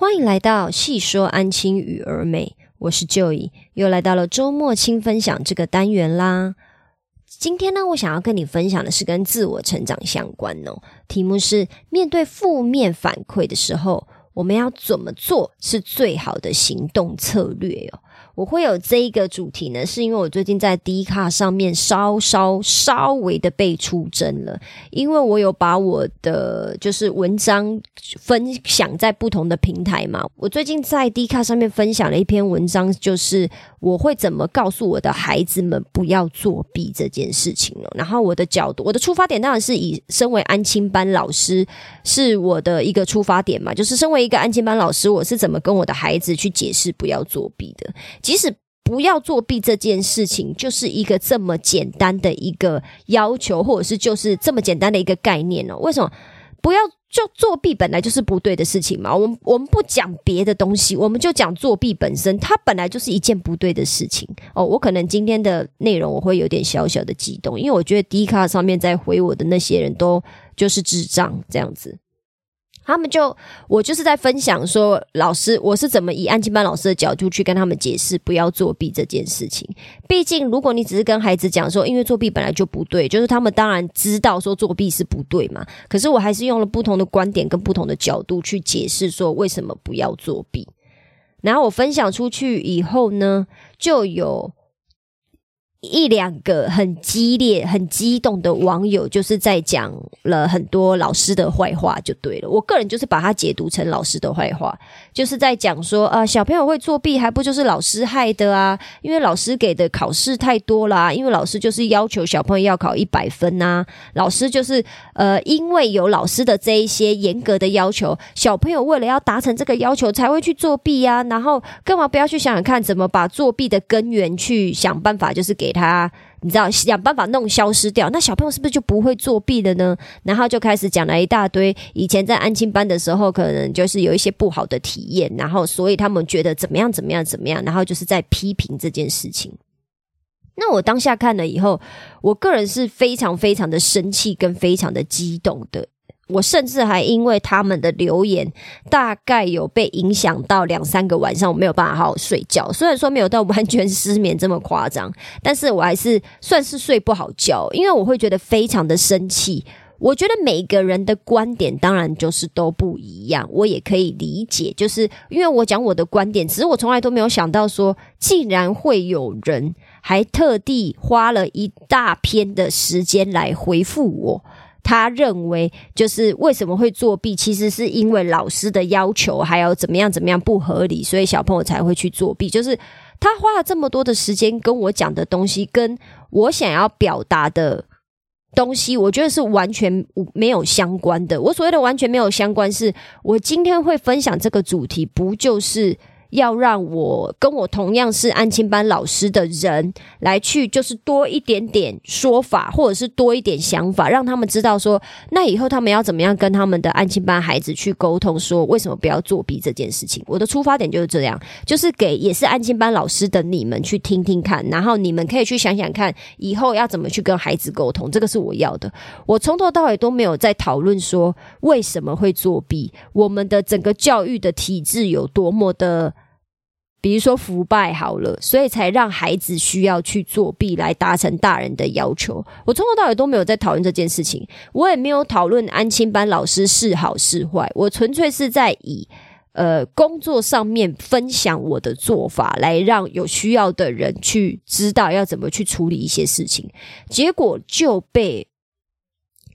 欢迎来到细说安亲与儿美，我是 Joy，又来到了周末轻分享这个单元啦。今天呢，我想要跟你分享的是跟自我成长相关哦。题目是面对负面反馈的时候，我们要怎么做是最好的行动策略哦。我会有这一个主题呢，是因为我最近在 D 卡上面稍稍稍微的被出征了，因为我有把我的就是文章分享在不同的平台嘛。我最近在 D 卡上面分享了一篇文章，就是我会怎么告诉我的孩子们不要作弊这件事情了。然后我的角度，我的出发点当然是以身为安亲班老师是我的一个出发点嘛，就是身为一个安亲班老师，我是怎么跟我的孩子去解释不要作弊的。即使不要作弊这件事情，就是一个这么简单的一个要求，或者是就是这么简单的一个概念哦。为什么不要就作弊？本来就是不对的事情嘛。我们我们不讲别的东西，我们就讲作弊本身，它本来就是一件不对的事情哦。我可能今天的内容我会有点小小的激动，因为我觉得 D 卡上面在回我的那些人都就是智障这样子。他们就我就是在分享说，老师我是怎么以安静班老师的角度去跟他们解释不要作弊这件事情。毕竟，如果你只是跟孩子讲说，因为作弊本来就不对，就是他们当然知道说作弊是不对嘛。可是我还是用了不同的观点跟不同的角度去解释说为什么不要作弊。然后我分享出去以后呢，就有。一两个很激烈、很激动的网友，就是在讲了很多老师的坏话，就对了。我个人就是把它解读成老师的坏话，就是在讲说啊，小朋友会作弊，还不就是老师害的啊？因为老师给的考试太多啦，因为老师就是要求小朋友要考一百分呐。老师就是呃，因为有老师的这一些严格的要求，小朋友为了要达成这个要求，才会去作弊呀。然后干嘛不要去想想看，怎么把作弊的根源去想办法，就是给。给他，你知道想办法弄消失掉，那小朋友是不是就不会作弊了呢？然后就开始讲了一大堆以前在安亲班的时候，可能就是有一些不好的体验，然后所以他们觉得怎么样怎么样怎么样，然后就是在批评这件事情。那我当下看了以后，我个人是非常非常的生气跟非常的激动的。我甚至还因为他们的留言，大概有被影响到两三个晚上，我没有办法好好睡觉。虽然说没有到完全失眠这么夸张，但是我还是算是睡不好觉，因为我会觉得非常的生气。我觉得每个人的观点当然就是都不一样，我也可以理解，就是因为我讲我的观点，只是我从来都没有想到说，竟然会有人还特地花了一大篇的时间来回复我。他认为，就是为什么会作弊，其实是因为老师的要求，还有怎么样怎么样不合理，所以小朋友才会去作弊。就是他花了这么多的时间跟我讲的东西，跟我想要表达的东西，我觉得是完全没有相关的。我所谓的完全没有相关，是我今天会分享这个主题，不就是？要让我跟我同样是安亲班老师的人来去，就是多一点点说法，或者是多一点想法，让他们知道说，那以后他们要怎么样跟他们的安亲班孩子去沟通，说为什么不要作弊这件事情。我的出发点就是这样，就是给也是安亲班老师的你们去听听看，然后你们可以去想想看，以后要怎么去跟孩子沟通，这个是我要的。我从头到尾都没有在讨论说为什么会作弊，我们的整个教育的体制有多么的。比如说腐败好了，所以才让孩子需要去作弊来达成大人的要求。我从头到尾都没有在讨论这件事情，我也没有讨论安亲班老师是好是坏，我纯粹是在以呃工作上面分享我的做法，来让有需要的人去知道要怎么去处理一些事情。结果就被。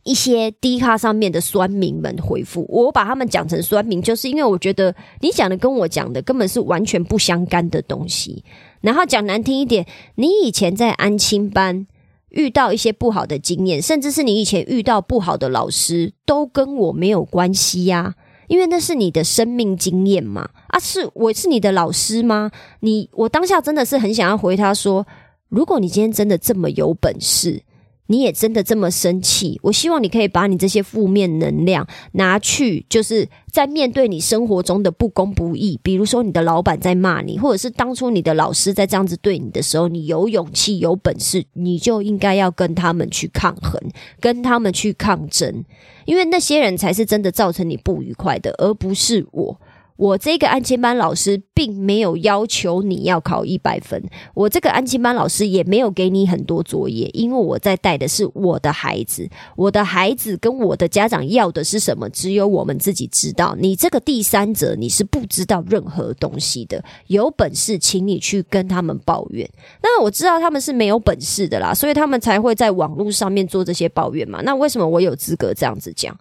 一些低卡上面的酸民们回复，我把他们讲成酸民，就是因为我觉得你讲的跟我讲的根本是完全不相干的东西。然后讲难听一点，你以前在安亲班遇到一些不好的经验，甚至是你以前遇到不好的老师，都跟我没有关系呀，因为那是你的生命经验嘛。啊，是我是你的老师吗？你我当下真的是很想要回他说，如果你今天真的这么有本事。你也真的这么生气？我希望你可以把你这些负面能量拿去，就是在面对你生活中的不公不义，比如说你的老板在骂你，或者是当初你的老师在这样子对你的时候，你有勇气、有本事，你就应该要跟他们去抗衡，跟他们去抗争，因为那些人才是真的造成你不愉快的，而不是我。我这个安亲班老师并没有要求你要考一百分，我这个安亲班老师也没有给你很多作业，因为我在带的是我的孩子，我的孩子跟我的家长要的是什么，只有我们自己知道。你这个第三者你是不知道任何东西的，有本事请你去跟他们抱怨。那我知道他们是没有本事的啦，所以他们才会在网络上面做这些抱怨嘛。那为什么我有资格这样子讲？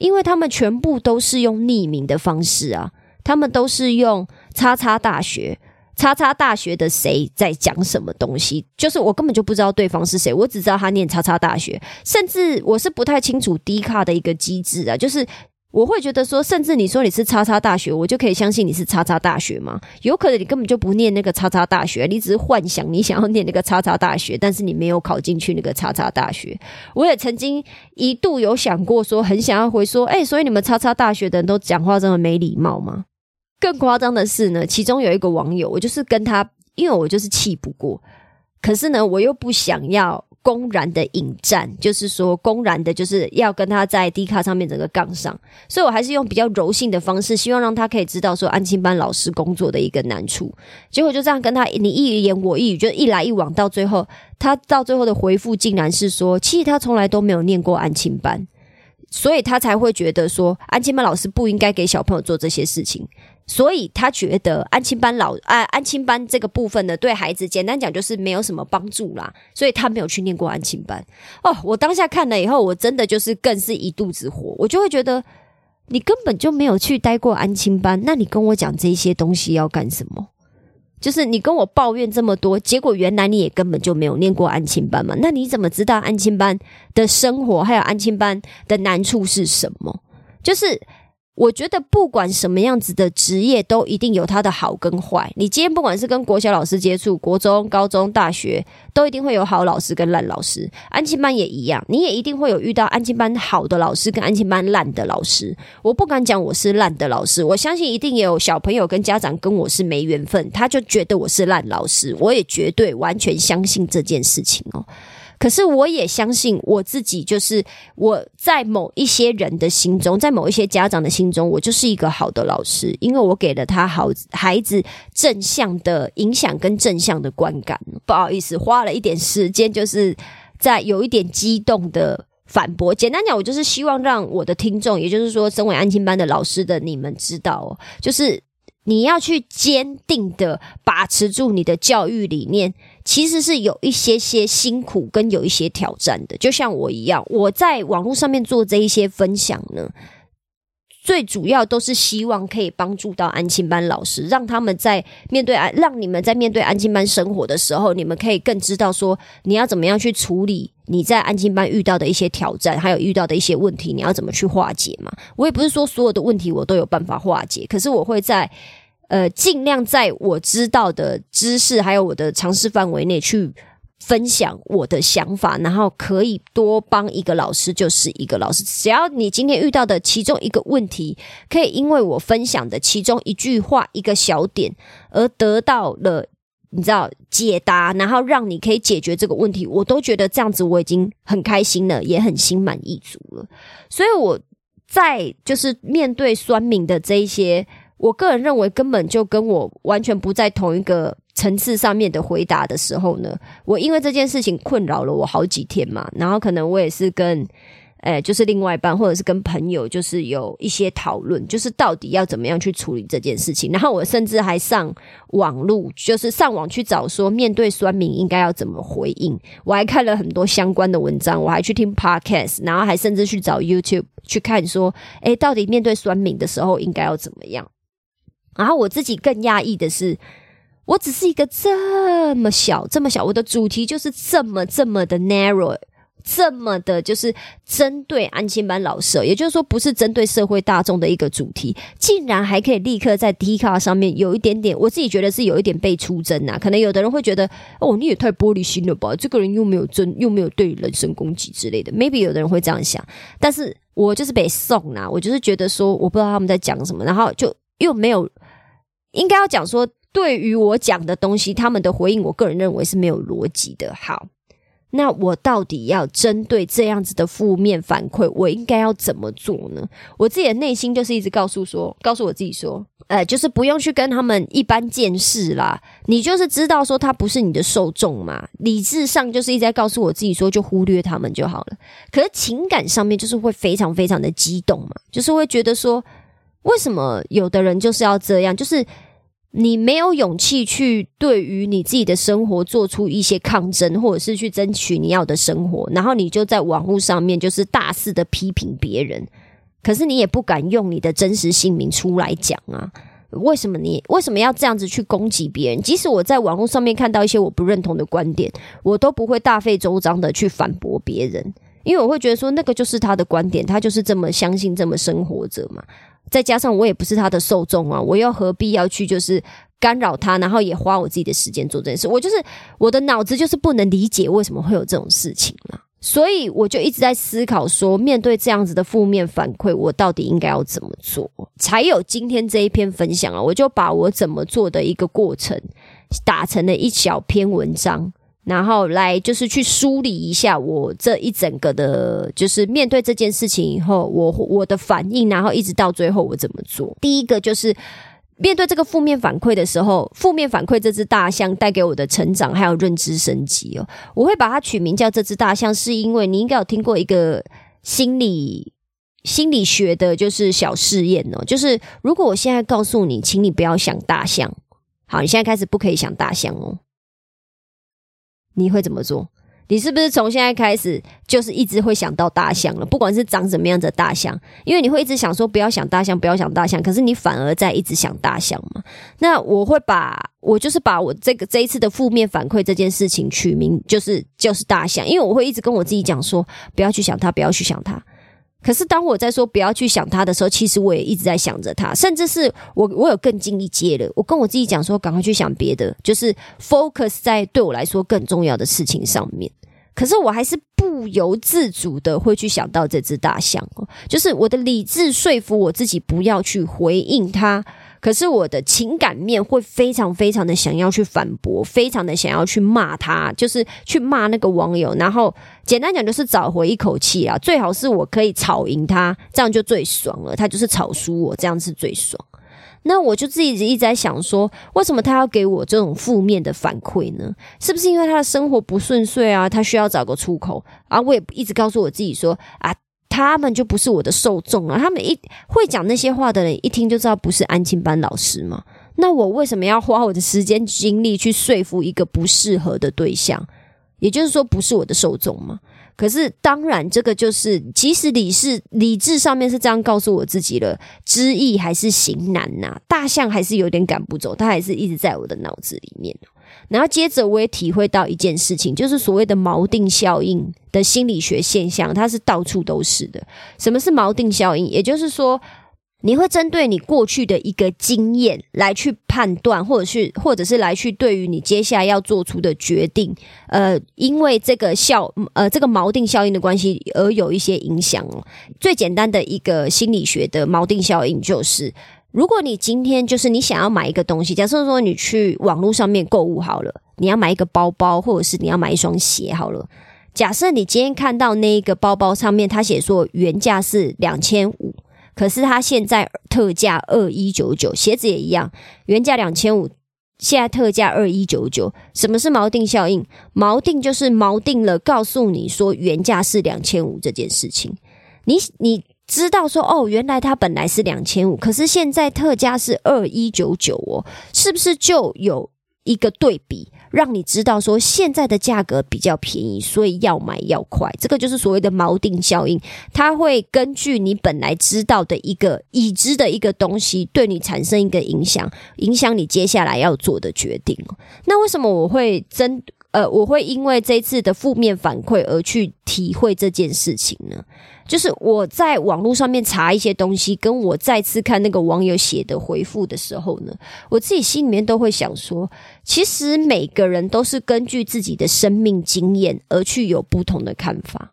因为他们全部都是用匿名的方式啊，他们都是用叉叉大学、叉叉大学的谁在讲什么东西，就是我根本就不知道对方是谁，我只知道他念叉叉大学，甚至我是不太清楚 D 卡的一个机制啊，就是。我会觉得说，甚至你说你是叉叉大学，我就可以相信你是叉叉大学吗？有可能你根本就不念那个叉叉大学，你只是幻想你想要念那个叉叉大学，但是你没有考进去那个叉叉大学。我也曾经一度有想过说，很想要回说，哎，所以你们叉叉大学的人都讲话这么没礼貌吗？更夸张的是呢，其中有一个网友，我就是跟他，因为我就是气不过，可是呢，我又不想要。公然的引战，就是说公然的，就是要跟他在 D 卡上面整个杠上，所以我还是用比较柔性的方式，希望让他可以知道说安亲班老师工作的一个难处。结果就这样跟他你一言我一语，就一来一往，到最后他到最后的回复竟然是说，其实他从来都没有念过安亲班，所以他才会觉得说安亲班老师不应该给小朋友做这些事情。所以他觉得安亲班老啊安亲班这个部分呢，对孩子简单讲就是没有什么帮助啦，所以他没有去念过安亲班。哦，我当下看了以后，我真的就是更是一肚子火，我就会觉得你根本就没有去待过安亲班，那你跟我讲这些东西要干什么？就是你跟我抱怨这么多，结果原来你也根本就没有念过安亲班嘛？那你怎么知道安亲班的生活还有安亲班的难处是什么？就是。我觉得不管什么样子的职业，都一定有它的好跟坏。你今天不管是跟国小老师接触，国中、高中、大学，都一定会有好老师跟烂老师。安亲班也一样，你也一定会有遇到安亲班好的老师跟安亲班烂的老师。我不敢讲我是烂的老师，我相信一定也有小朋友跟家长跟我是没缘分，他就觉得我是烂老师。我也绝对完全相信这件事情哦。可是我也相信我自己，就是我在某一些人的心中，在某一些家长的心中，我就是一个好的老师，因为我给了他好孩子正向的影响跟正向的观感。不好意思，花了一点时间，就是在有一点激动的反驳。简单讲，我就是希望让我的听众，也就是说，身为安亲班的老师的你们知道，就是你要去坚定的把持住你的教育理念。其实是有一些些辛苦跟有一些挑战的，就像我一样，我在网络上面做这一些分享呢，最主要都是希望可以帮助到安亲班老师，让他们在面对安，让你们在面对安亲班生活的时候，你们可以更知道说你要怎么样去处理你在安亲班遇到的一些挑战，还有遇到的一些问题，你要怎么去化解嘛？我也不是说所有的问题我都有办法化解，可是我会在。呃，尽量在我知道的知识还有我的尝试范围内去分享我的想法，然后可以多帮一个老师就是一个老师。只要你今天遇到的其中一个问题，可以因为我分享的其中一句话、一个小点而得到了你知道解答，然后让你可以解决这个问题，我都觉得这样子我已经很开心了，也很心满意足了。所以我在就是面对酸敏的这一些。我个人认为，根本就跟我完全不在同一个层次上面的回答的时候呢，我因为这件事情困扰了我好几天嘛，然后可能我也是跟，诶，就是另外一半或者是跟朋友，就是有一些讨论，就是到底要怎么样去处理这件事情。然后我甚至还上网路，就是上网去找说，面对酸民应该要怎么回应。我还看了很多相关的文章，我还去听 podcast，然后还甚至去找 YouTube 去看说，诶，到底面对酸民的时候应该要怎么样。然后我自己更压抑的是，我只是一个这么小、这么小，我的主题就是这么这么的 narrow，这么的，就是针对安亲班老师，也就是说，不是针对社会大众的一个主题，竟然还可以立刻在 D 卡上面有一点点，我自己觉得是有一点被出征啊。可能有的人会觉得，哦，你也太玻璃心了吧？这个人又没有真，又没有对人身攻击之类的。Maybe 有的人会这样想，但是我就是被送啊，我就是觉得说，我不知道他们在讲什么，然后就又没有。应该要讲说，对于我讲的东西，他们的回应，我个人认为是没有逻辑的。好，那我到底要针对这样子的负面反馈，我应该要怎么做呢？我自己的内心就是一直告诉说，告诉我自己说，呃，就是不用去跟他们一般见识啦。你就是知道说他不是你的受众嘛，理智上就是一直在告诉我自己说，就忽略他们就好了。可是情感上面就是会非常非常的激动嘛，就是会觉得说，为什么有的人就是要这样，就是。你没有勇气去对于你自己的生活做出一些抗争，或者是去争取你要的生活，然后你就在网络上面就是大肆的批评别人，可是你也不敢用你的真实姓名出来讲啊？为什么你为什么要这样子去攻击别人？即使我在网络上面看到一些我不认同的观点，我都不会大费周章的去反驳别人，因为我会觉得说那个就是他的观点，他就是这么相信，这么生活着嘛。再加上我也不是他的受众啊，我又何必要去就是干扰他，然后也花我自己的时间做这件事？我就是我的脑子就是不能理解为什么会有这种事情嘛，所以我就一直在思考说，面对这样子的负面反馈，我到底应该要怎么做，才有今天这一篇分享啊？我就把我怎么做的一个过程打成了一小篇文章。然后来就是去梳理一下我这一整个的，就是面对这件事情以后，我我的反应，然后一直到最后我怎么做。第一个就是面对这个负面反馈的时候，负面反馈这只大象带给我的成长还有认知升级哦，我会把它取名叫这只大象，是因为你应该有听过一个心理心理学的，就是小试验哦，就是如果我现在告诉你，请你不要想大象，好，你现在开始不可以想大象哦。你会怎么做？你是不是从现在开始就是一直会想到大象了？不管是长什么样的大象，因为你会一直想说不要想大象，不要想大象，可是你反而在一直想大象嘛？那我会把我就是把我这个这一次的负面反馈这件事情取名就是就是大象，因为我会一直跟我自己讲说不要去想它，不要去想它。可是当我在说不要去想他的时候，其实我也一直在想着他，甚至是我我有更近一阶了。我跟我自己讲说，赶快去想别的，就是 focus 在对我来说更重要的事情上面。可是我还是不由自主的会去想到这只大象，就是我的理智说服我自己不要去回应他。可是我的情感面会非常非常的想要去反驳，非常的想要去骂他，就是去骂那个网友。然后简单讲就是找回一口气啊，最好是我可以吵赢他，这样就最爽了。他就是吵输我，这样是最爽。那我就自己一直在想说，为什么他要给我这种负面的反馈呢？是不是因为他的生活不顺遂啊？他需要找个出口啊？我也一直告诉我自己说啊。他们就不是我的受众了。他们一会讲那些话的人，一听就知道不是安庆班老师嘛。那我为什么要花我的时间精力去说服一个不适合的对象？也就是说，不是我的受众嘛？可是，当然，这个就是，即使理智理智上面是这样告诉我自己了，知易还是行难呐。大象还是有点赶不走，它还是一直在我的脑子里面。然后接着我也体会到一件事情，就是所谓的锚定效应的心理学现象，它是到处都是的。什么是锚定效应？也就是说，你会针对你过去的一个经验来去判断，或者是或者是来去对于你接下来要做出的决定，呃，因为这个效呃这个锚定效应的关系而有一些影响哦。最简单的一个心理学的锚定效应就是。如果你今天就是你想要买一个东西，假设说你去网络上面购物好了，你要买一个包包，或者是你要买一双鞋好了。假设你今天看到那一个包包上面，它写说原价是两千五，可是它现在特价二一九九，鞋子也一样，原价两千五，现在特价二一九九。什么是锚定效应？锚定就是锚定了，告诉你说原价是两千五这件事情，你你。知道说哦，原来它本来是两千五，可是现在特价是二一九九哦，是不是就有一个对比，让你知道说现在的价格比较便宜，所以要买要快。这个就是所谓的锚定效应，它会根据你本来知道的一个已知的一个东西，对你产生一个影响，影响你接下来要做的决定。那为什么我会针呃，我会因为这次的负面反馈而去体会这件事情呢？就是我在网络上面查一些东西，跟我再次看那个网友写的回复的时候呢，我自己心里面都会想说，其实每个人都是根据自己的生命经验而去有不同的看法。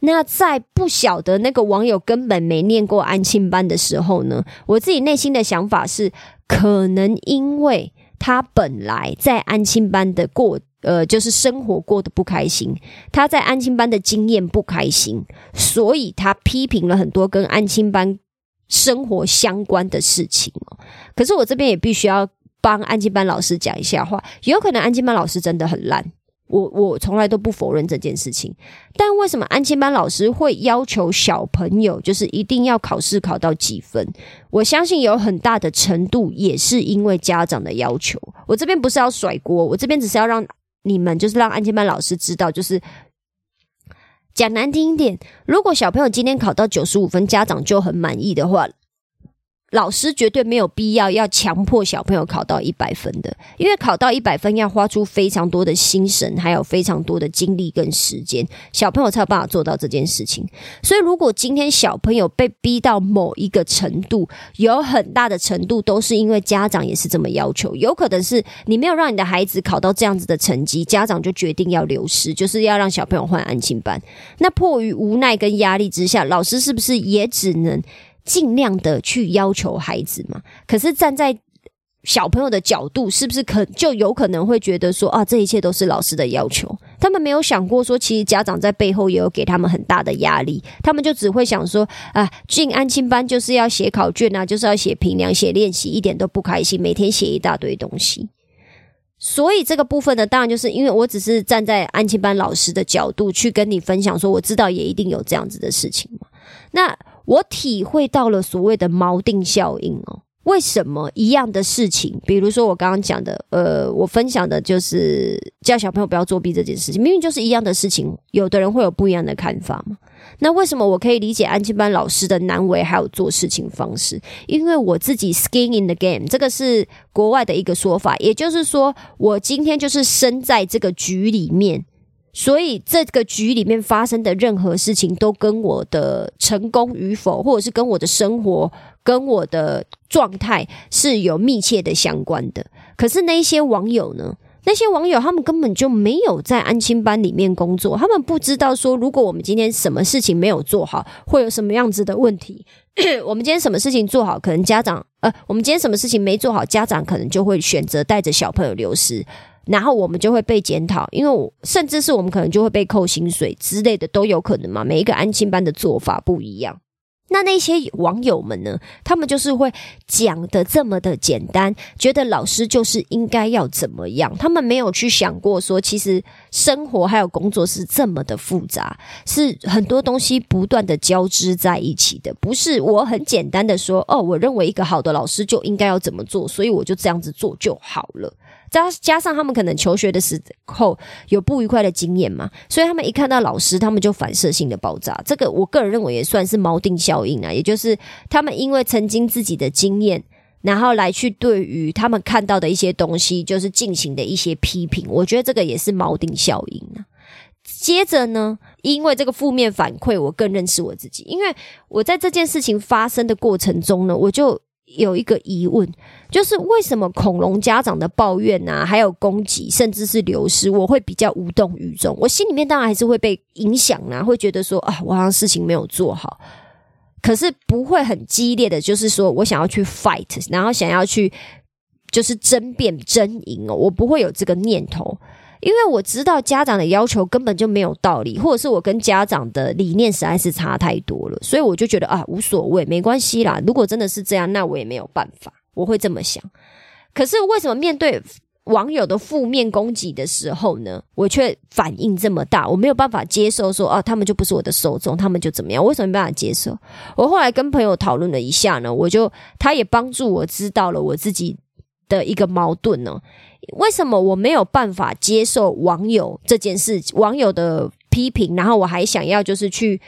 那在不晓得那个网友根本没念过安庆班的时候呢，我自己内心的想法是，可能因为他本来在安亲班的过，呃，就是生活过得不开心，他在安亲班的经验不开心，所以他批评了很多跟安亲班生活相关的事情哦。可是我这边也必须要帮安亲班老师讲一下话，有可能安亲班老师真的很烂。我我从来都不否认这件事情，但为什么安亲班老师会要求小朋友就是一定要考试考到几分？我相信有很大的程度也是因为家长的要求。我这边不是要甩锅，我这边只是要让你们就是让安亲班老师知道，就是讲难听一点，如果小朋友今天考到九十五分，家长就很满意的话。老师绝对没有必要要强迫小朋友考到一百分的，因为考到一百分要花出非常多的心神，还有非常多的精力跟时间，小朋友才有办法做到这件事情。所以，如果今天小朋友被逼到某一个程度，有很大的程度都是因为家长也是这么要求，有可能是你没有让你的孩子考到这样子的成绩，家长就决定要流失，就是要让小朋友换安静班。那迫于无奈跟压力之下，老师是不是也只能？尽量的去要求孩子嘛，可是站在小朋友的角度，是不是可就有可能会觉得说啊，这一切都是老师的要求？他们没有想过说，其实家长在背后也有给他们很大的压力，他们就只会想说啊，进安亲班就是要写考卷啊，就是要写评量、写练习，一点都不开心，每天写一大堆东西。所以这个部分呢，当然就是因为我只是站在安亲班老师的角度去跟你分享，说我知道也一定有这样子的事情嘛，那。我体会到了所谓的锚定效应哦。为什么一样的事情，比如说我刚刚讲的，呃，我分享的就是叫小朋友不要作弊这件事情，明明就是一样的事情，有的人会有不一样的看法嘛？那为什么我可以理解安静班老师的难为还有做事情方式？因为我自己 skin in the game，这个是国外的一个说法，也就是说，我今天就是身在这个局里面。所以这个局里面发生的任何事情，都跟我的成功与否，或者是跟我的生活、跟我的状态是有密切的相关的。可是那些网友呢？那些网友他们根本就没有在安亲班里面工作，他们不知道说，如果我们今天什么事情没有做好，会有什么样子的问题。我们今天什么事情做好，可能家长呃，我们今天什么事情没做好，家长可能就会选择带着小朋友流失。然后我们就会被检讨，因为甚至是我们可能就会被扣薪水之类的都有可能嘛。每一个安亲班的做法不一样，那那些网友们呢？他们就是会讲的这么的简单，觉得老师就是应该要怎么样，他们没有去想过说，其实生活还有工作是这么的复杂，是很多东西不断的交织在一起的，不是我很简单的说，哦，我认为一个好的老师就应该要怎么做，所以我就这样子做就好了。加加上他们可能求学的时候有不愉快的经验嘛，所以他们一看到老师，他们就反射性的爆炸。这个我个人认为也算是锚定效应啊，也就是他们因为曾经自己的经验，然后来去对于他们看到的一些东西，就是进行的一些批评。我觉得这个也是锚定效应啊。接着呢，因为这个负面反馈，我更认识我自己，因为我在这件事情发生的过程中呢，我就。有一个疑问，就是为什么恐龙家长的抱怨啊，还有攻击，甚至是流失，我会比较无动于衷。我心里面当然还是会被影响啊，会觉得说啊，我好像事情没有做好，可是不会很激烈的，就是说我想要去 fight，然后想要去就是争辩争赢哦，我不会有这个念头。因为我知道家长的要求根本就没有道理，或者是我跟家长的理念实在是差太多了，所以我就觉得啊无所谓，没关系啦。如果真的是这样，那我也没有办法，我会这么想。可是为什么面对网友的负面攻击的时候呢，我却反应这么大？我没有办法接受说啊，他们就不是我的受众，他们就怎么样？为什么没办法接受？我后来跟朋友讨论了一下呢，我就他也帮助我知道了我自己的一个矛盾呢。为什么我没有办法接受网友这件事？网友的批评，然后我还想要就是去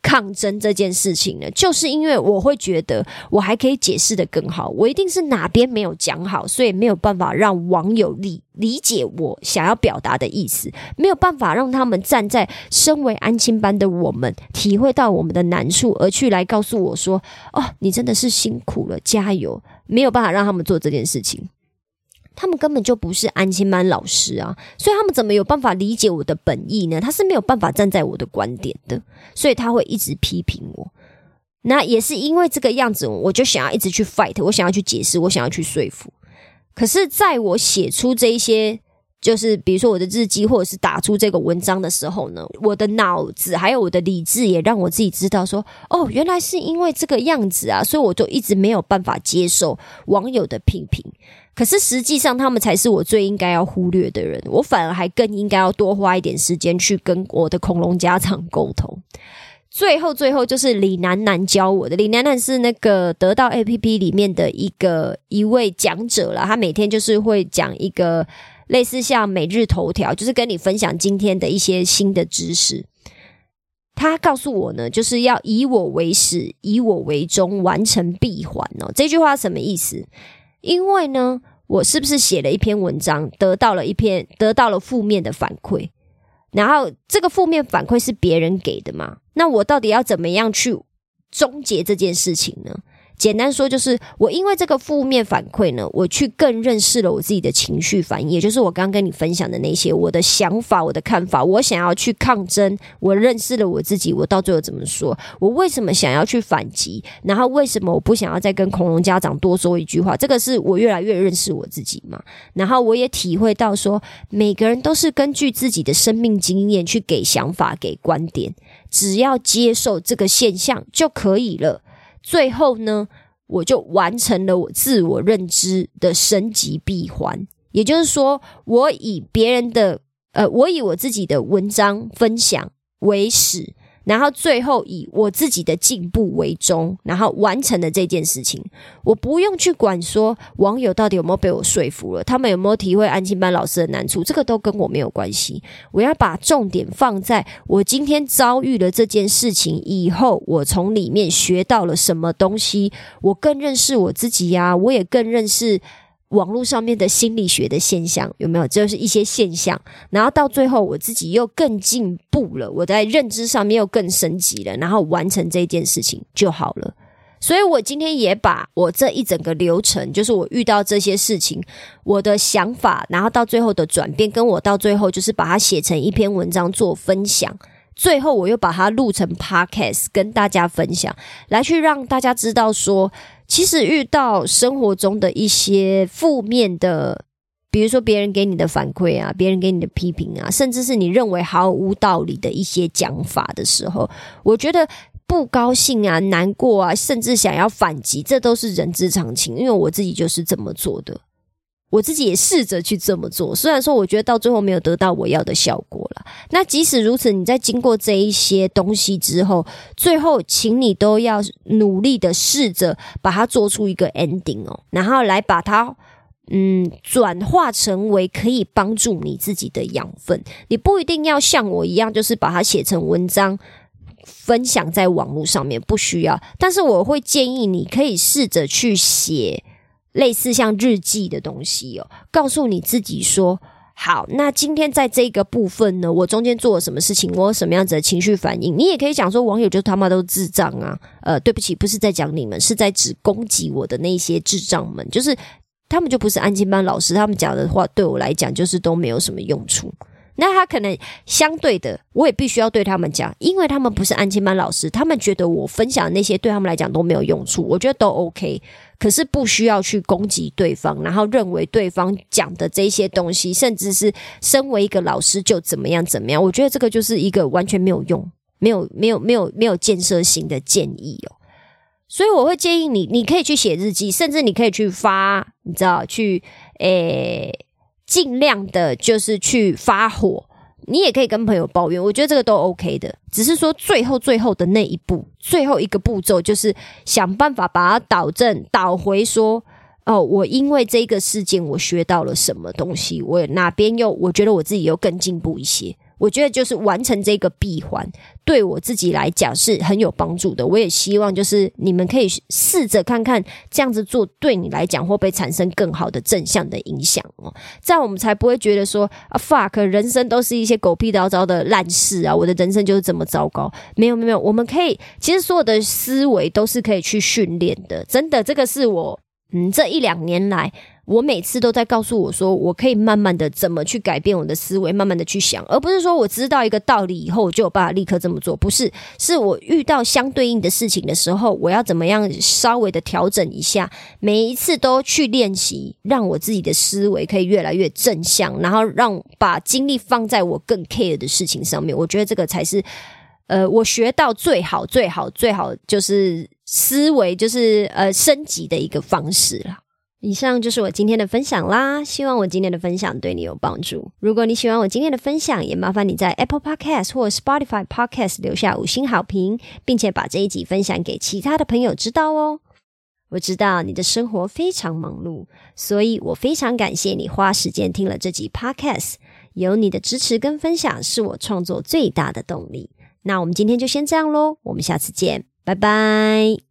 抗争这件事情呢？就是因为我会觉得我还可以解释的更好，我一定是哪边没有讲好，所以没有办法让网友理理解我想要表达的意思，没有办法让他们站在身为安亲班的我们体会到我们的难处，而去来告诉我说：“哦，你真的是辛苦了，加油！”没有办法让他们做这件事情。他们根本就不是安亲班老师啊，所以他们怎么有办法理解我的本意呢？他是没有办法站在我的观点的，所以他会一直批评我。那也是因为这个样子，我就想要一直去 fight，我想要去解释，我想要去说服。可是，在我写出这一些，就是比如说我的日记，或者是打出这个文章的时候呢，我的脑子还有我的理智也让我自己知道说，哦，原来是因为这个样子啊，所以我就一直没有办法接受网友的批评。可是实际上，他们才是我最应该要忽略的人，我反而还更应该要多花一点时间去跟我的恐龙家长沟通。最后，最后就是李楠楠教我的。李楠楠是那个得到 A P P 里面的一个一位讲者了。他每天就是会讲一个类似像每日头条，就是跟你分享今天的一些新的知识。他告诉我呢，就是要以我为始，以我为终，完成闭环哦。这句话什么意思？因为呢，我是不是写了一篇文章，得到了一篇得到了负面的反馈？然后这个负面反馈是别人给的嘛？那我到底要怎么样去终结这件事情呢？简单说，就是我因为这个负面反馈呢，我去更认识了我自己的情绪反应，也就是我刚刚跟你分享的那些我的想法、我的看法，我想要去抗争，我认识了我自己，我到最后怎么说？我为什么想要去反击？然后为什么我不想要再跟恐龙家长多说一句话？这个是我越来越认识我自己嘛。然后我也体会到说，每个人都是根据自己的生命经验去给想法、给观点，只要接受这个现象就可以了。最后呢，我就完成了我自我认知的升级闭环。也就是说，我以别人的呃，我以我自己的文章分享为始。然后最后以我自己的进步为终，然后完成了这件事情。我不用去管说网友到底有没有被我说服了，他们有没有体会安亲班老师的难处，这个都跟我没有关系。我要把重点放在我今天遭遇了这件事情以后，我从里面学到了什么东西，我更认识我自己呀，我也更认识。网络上面的心理学的现象有没有？就是一些现象，然后到最后我自己又更进步了，我在认知上面又更升级了，然后完成这件事情就好了。所以我今天也把我这一整个流程，就是我遇到这些事情，我的想法，然后到最后的转变，跟我到最后就是把它写成一篇文章做分享，最后我又把它录成 podcast 跟大家分享，来去让大家知道说。其实遇到生活中的一些负面的，比如说别人给你的反馈啊，别人给你的批评啊，甚至是你认为毫无道理的一些讲法的时候，我觉得不高兴啊、难过啊，甚至想要反击，这都是人之常情。因为我自己就是这么做的。我自己也试着去这么做，虽然说我觉得到最后没有得到我要的效果了。那即使如此，你在经过这一些东西之后，最后请你都要努力的试着把它做出一个 ending 哦，然后来把它嗯转化成为可以帮助你自己的养分。你不一定要像我一样，就是把它写成文章分享在网络上面，不需要。但是我会建议你可以试着去写。类似像日记的东西哦，告诉你自己说好，那今天在这个部分呢，我中间做了什么事情，我有什么样子的情绪反应？你也可以讲说，网友就他妈都智障啊！呃，对不起，不是在讲你们，是在指攻击我的那些智障们，就是他们就不是安静班老师，他们讲的话对我来讲就是都没有什么用处。那他可能相对的，我也必须要对他们讲，因为他们不是安亲班老师，他们觉得我分享的那些对他们来讲都没有用处，我觉得都 OK。可是不需要去攻击对方，然后认为对方讲的这些东西，甚至是身为一个老师就怎么样怎么样，我觉得这个就是一个完全没有用、没有、没有、没有、没有建设性的建议哦。所以我会建议你，你可以去写日记，甚至你可以去发，你知道，去诶。尽量的，就是去发火，你也可以跟朋友抱怨，我觉得这个都 OK 的。只是说最后最后的那一步，最后一个步骤，就是想办法把它导正、导回，说哦，我因为这个事件，我学到了什么东西，我哪边又我觉得我自己又更进步一些。我觉得就是完成这个闭环，对我自己来讲是很有帮助的。我也希望就是你们可以试着看看这样子做，对你来讲会不会产生更好的正向的影响哦？这样我们才不会觉得说啊，fuck，人生都是一些狗屁叨叨的烂事啊！我的人生就是这么糟糕。没有没有，我们可以其实所有的思维都是可以去训练的。真的，这个是我嗯，这一两年来，我每次都在告诉我说，我可以慢慢的怎么去改变我的思维，慢慢的去想，而不是说我知道一个道理以后我就有办法立刻这么做。不是，是我遇到相对应的事情的时候，我要怎么样稍微的调整一下，每一次都去练习，让我自己的思维可以越来越正向，然后让把精力放在我更 care 的事情上面。我觉得这个才是。呃，我学到最好、最好、最好就是思维，就是呃升级的一个方式啦。以上就是我今天的分享啦，希望我今天的分享对你有帮助。如果你喜欢我今天的分享，也麻烦你在 Apple Podcast 或 Spotify Podcast 留下五星好评，并且把这一集分享给其他的朋友知道哦。我知道你的生活非常忙碌，所以我非常感谢你花时间听了这集 Podcast。有你的支持跟分享，是我创作最大的动力。那我们今天就先这样喽，我们下次见，拜拜。